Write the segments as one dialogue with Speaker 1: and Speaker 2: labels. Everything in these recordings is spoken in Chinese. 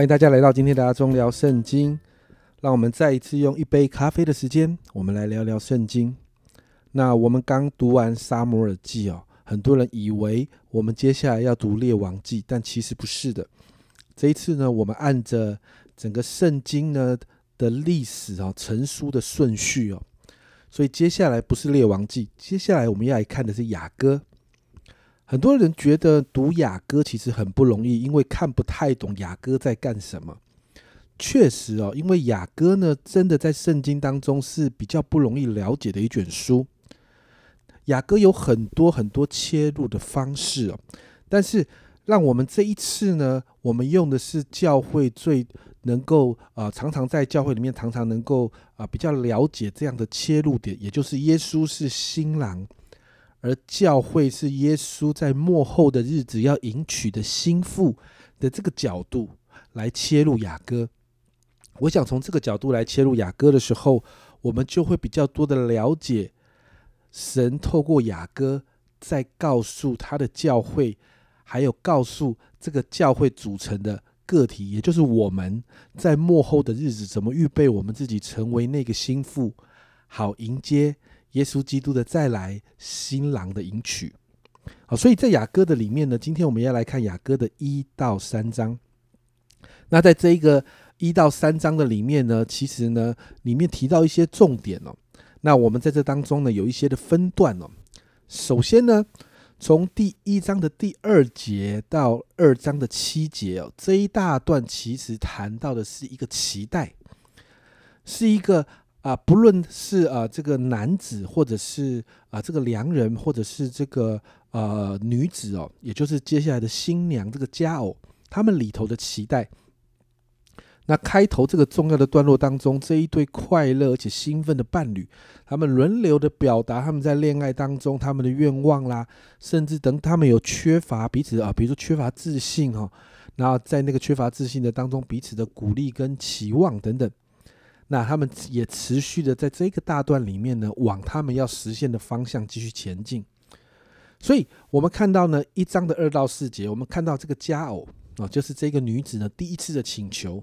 Speaker 1: 欢迎大家来到今天的阿忠聊圣经。让我们再一次用一杯咖啡的时间，我们来聊聊圣经。那我们刚读完沙摩尔记哦，很多人以为我们接下来要读列王记，但其实不是的。这一次呢，我们按着整个圣经呢的历史啊成书的顺序哦，所以接下来不是列王记，接下来我们要来看的是雅歌。很多人觉得读雅歌其实很不容易，因为看不太懂雅歌在干什么。确实哦，因为雅歌呢，真的在圣经当中是比较不容易了解的一卷书。雅歌有很多很多切入的方式哦，但是让我们这一次呢，我们用的是教会最能够啊，常常在教会里面常常能够啊比较了解这样的切入点，也就是耶稣是新郎，而教会是耶稣在末后的日子要迎娶的心腹的这个角度来切入雅歌。我想从这个角度来切入雅歌的时候，我们就会比较多的了解神透过雅歌在告诉他的教会，还有告诉这个教会组成的个体，也就是我们在幕后的日子怎么预备我们自己成为那个心腹，好迎接耶稣基督的再来，新郎的迎娶。好，所以在雅歌的里面呢，今天我们要来看雅歌的一到三章。那在这一个。一到三章的里面呢，其实呢，里面提到一些重点哦。那我们在这当中呢，有一些的分段哦。首先呢，从第一章的第二节到二章的七节哦，这一大段其实谈到的是一个期待，是一个啊，不论是啊这个男子，或者是啊这个良人，或者是这个呃女子哦，也就是接下来的新娘这个佳偶，他们里头的期待。那开头这个重要的段落当中，这一对快乐而且兴奋的伴侣，他们轮流的表达他们在恋爱当中他们的愿望啦，甚至等他们有缺乏彼此啊，比如说缺乏自信哈，然后在那个缺乏自信的当中，彼此的鼓励跟期望等等，那他们也持续的在这个大段里面呢，往他们要实现的方向继续前进。所以我们看到呢，一章的二到四节，我们看到这个佳偶啊，就是这个女子呢第一次的请求。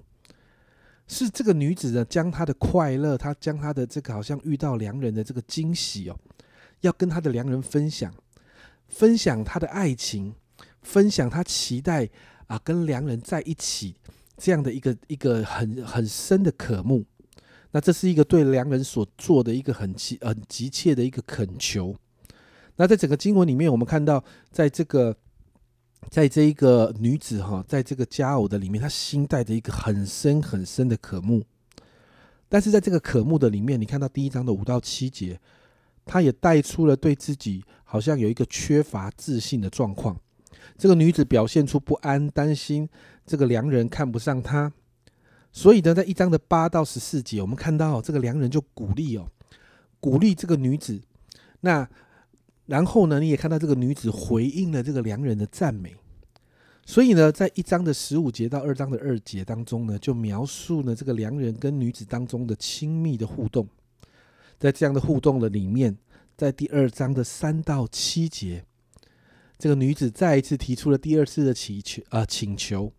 Speaker 1: 是这个女子呢，将她的快乐，她将她的这个好像遇到良人的这个惊喜哦，要跟她的良人分享，分享她的爱情，分享她期待啊跟良人在一起这样的一个一个很很深的渴慕。那这是一个对良人所做的一个很急很急切的一个恳求。那在整个经文里面，我们看到在这个。在这一个女子哈，在这个佳偶的里面，她心带着一个很深很深的渴慕。但是在这个渴慕的里面，你看到第一章的五到七节，她也带出了对自己好像有一个缺乏自信的状况。这个女子表现出不安、担心这个良人看不上她。所以呢，在一章的八到十四节，我们看到这个良人就鼓励哦，鼓励这个女子。那然后呢，你也看到这个女子回应了这个良人的赞美，所以呢，在一章的十五节到二章的二节当中呢，就描述了这个良人跟女子当中的亲密的互动。在这样的互动的里面，在第二章的三到七节，这个女子再一次提出了第二次的祈求啊请求，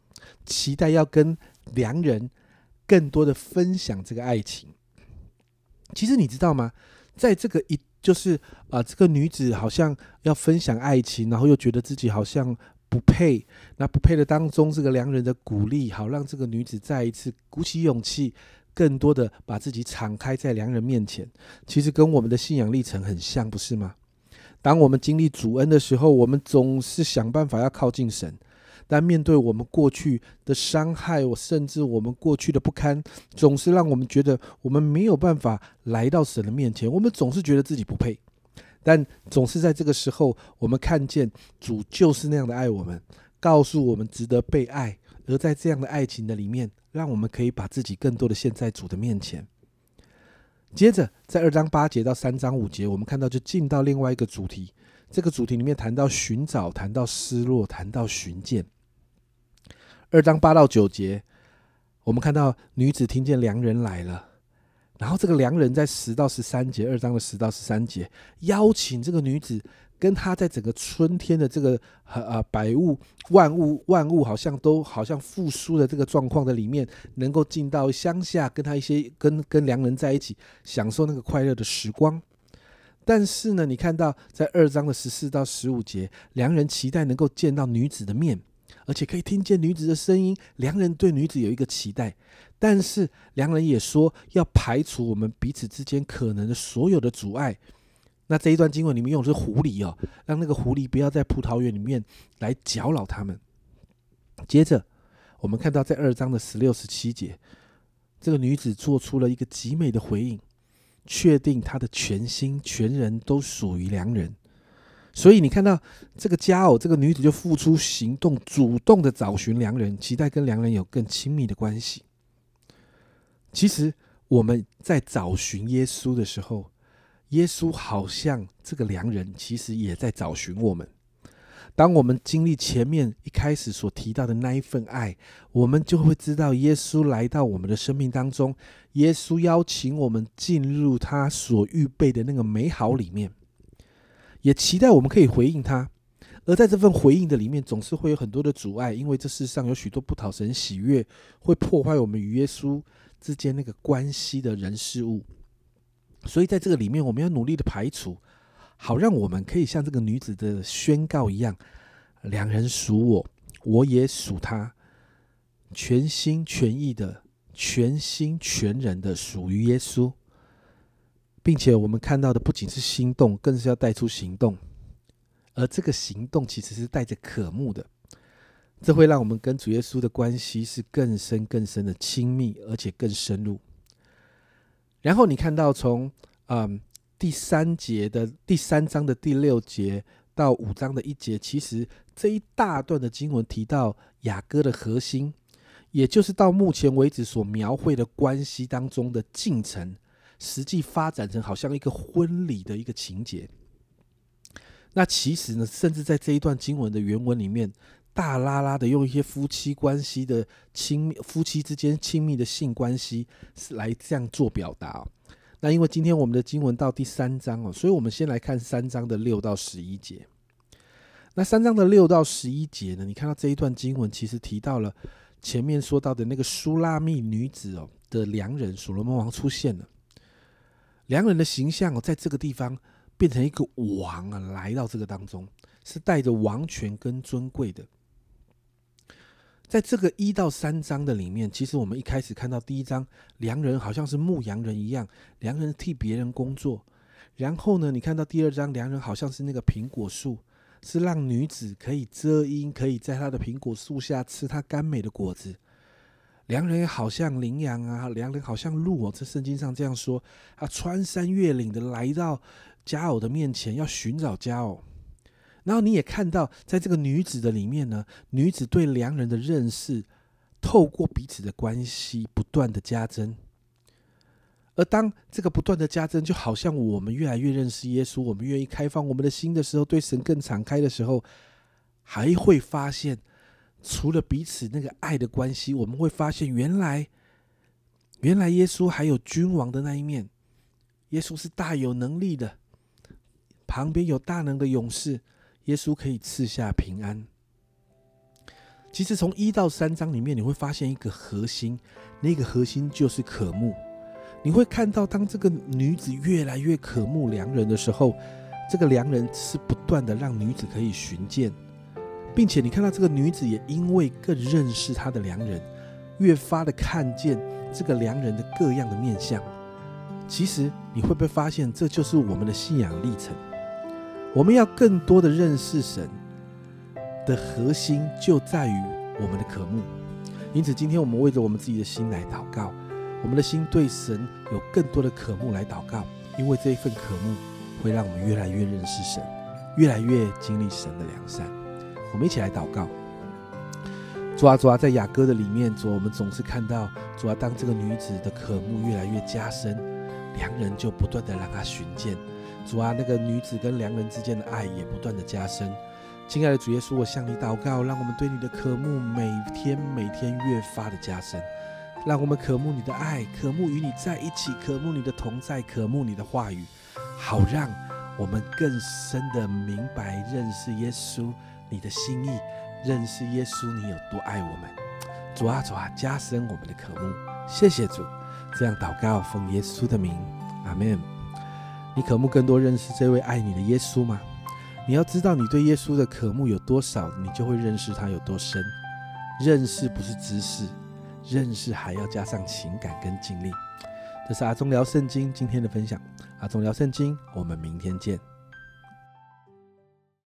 Speaker 1: 期待要跟良人更多的分享这个爱情。其实你知道吗？在这个一就是啊，这个女子好像要分享爱情，然后又觉得自己好像不配。那不配的当中，这个良人的鼓励，好让这个女子再一次鼓起勇气，更多的把自己敞开在良人面前。其实跟我们的信仰历程很像，不是吗？当我们经历主恩的时候，我们总是想办法要靠近神。但面对我们过去的伤害，我甚至我们过去的不堪，总是让我们觉得我们没有办法来到神的面前。我们总是觉得自己不配，但总是在这个时候，我们看见主就是那样的爱我们，告诉我们值得被爱。而在这样的爱情的里面，让我们可以把自己更多的献在主的面前。接着，在二章八节到三章五节，我们看到就进到另外一个主题。这个主题里面谈到寻找，谈到失落，谈到寻见。二章八到九节，我们看到女子听见良人来了，然后这个良人在十到十三节，二章的十到十三节，邀请这个女子跟他在整个春天的这个呃呃百物万物万物好像都好像复苏的这个状况的里面，能够进到乡下，跟他一些跟跟良人在一起，享受那个快乐的时光。但是呢，你看到在二章的十四到十五节，良人期待能够见到女子的面，而且可以听见女子的声音。良人对女子有一个期待，但是良人也说要排除我们彼此之间可能的所有的阻碍。那这一段经文里面用的是狐狸哦，让那个狐狸不要在葡萄园里面来搅扰他们。接着，我们看到在二章的十六、十七节，这个女子做出了一个极美的回应。确定她的全心全人都属于良人，所以你看到这个佳偶，这个女子就付出行动，主动的找寻良人，期待跟良人有更亲密的关系。其实我们在找寻耶稣的时候，耶稣好像这个良人，其实也在找寻我们。当我们经历前面一开始所提到的那一份爱，我们就会知道耶稣来到我们的生命当中，耶稣邀请我们进入他所预备的那个美好里面，也期待我们可以回应他。而在这份回应的里面，总是会有很多的阻碍，因为这世上有许多不讨神喜悦，会破坏我们与耶稣之间那个关系的人事物。所以在这个里面，我们要努力的排除。好，让我们可以像这个女子的宣告一样，两人属我，我也属他，全心全意的、全心全人的属于耶稣，并且我们看到的不仅是心动，更是要带出行动，而这个行动其实是带着渴慕的，这会让我们跟主耶稣的关系是更深、更深的亲密，而且更深入。然后你看到从嗯。第三节的第三章的第六节到五章的一节，其实这一大段的经文提到雅歌的核心，也就是到目前为止所描绘的关系当中的进程，实际发展成好像一个婚礼的一个情节。那其实呢，甚至在这一段经文的原文里面，大拉拉的用一些夫妻关系的亲密，夫妻之间亲密的性关系来这样做表达。那因为今天我们的经文到第三章哦，所以我们先来看三章的六到十一节。那三章的六到十一节呢，你看到这一段经文其实提到了前面说到的那个苏拉密女子哦的良人所罗门王出现了，良人的形象哦在这个地方变成一个王啊来到这个当中，是带着王权跟尊贵的。在这个一到三章的里面，其实我们一开始看到第一章，良人好像是牧羊人一样，良人替别人工作。然后呢，你看到第二章，良人好像是那个苹果树，是让女子可以遮阴，可以在他的苹果树下吃他甘美的果子。良人好像羚羊啊，良人好像鹿哦，在圣经上这样说，他穿山越岭的来到佳偶的面前，要寻找佳偶。然后你也看到，在这个女子的里面呢，女子对良人的认识，透过彼此的关系不断的加增。而当这个不断的加增，就好像我们越来越认识耶稣，我们愿意开放我们的心的时候，对神更敞开的时候，还会发现，除了彼此那个爱的关系，我们会发现，原来，原来耶稣还有君王的那一面，耶稣是大有能力的，旁边有大能的勇士。耶稣可以赐下平安。其实从一到三章里面，你会发现一个核心，那个核心就是渴慕。你会看到，当这个女子越来越渴慕良人的时候，这个良人是不断的让女子可以寻见，并且你看到这个女子也因为更认识她的良人，越发的看见这个良人的各样的面相。其实你会不会发现，这就是我们的信仰历程？我们要更多的认识神的核心，就在于我们的渴慕。因此，今天我们为着我们自己的心来祷告，我们的心对神有更多的渴慕来祷告，因为这一份渴慕会让我们越来越认识神，越来越经历神的良善。我们一起来祷告。主啊，主啊，在雅歌的里面，主啊，我们总是看到，主啊，当这个女子的渴慕越来越加深，良人就不断的让她寻见。主啊，那个女子跟良人之间的爱也不断的加深。亲爱的主耶稣，我向你祷告，让我们对你的渴慕每天每天越发的加深。让我们渴慕你的爱，渴慕与你在一起，渴慕你的同在，渴慕你的话语，好让我们更深的明白认识耶稣你的心意，认识耶稣你有多爱我们。主啊主啊，加深我们的渴慕，谢谢主。这样祷告，奉耶稣的名，阿门。你渴慕更多认识这位爱你的耶稣吗？你要知道，你对耶稣的渴慕有多少，你就会认识他有多深。认识不是知识，认识还要加上情感跟经历。这是阿忠聊圣经今天的分享。阿忠聊圣经，我们明天见。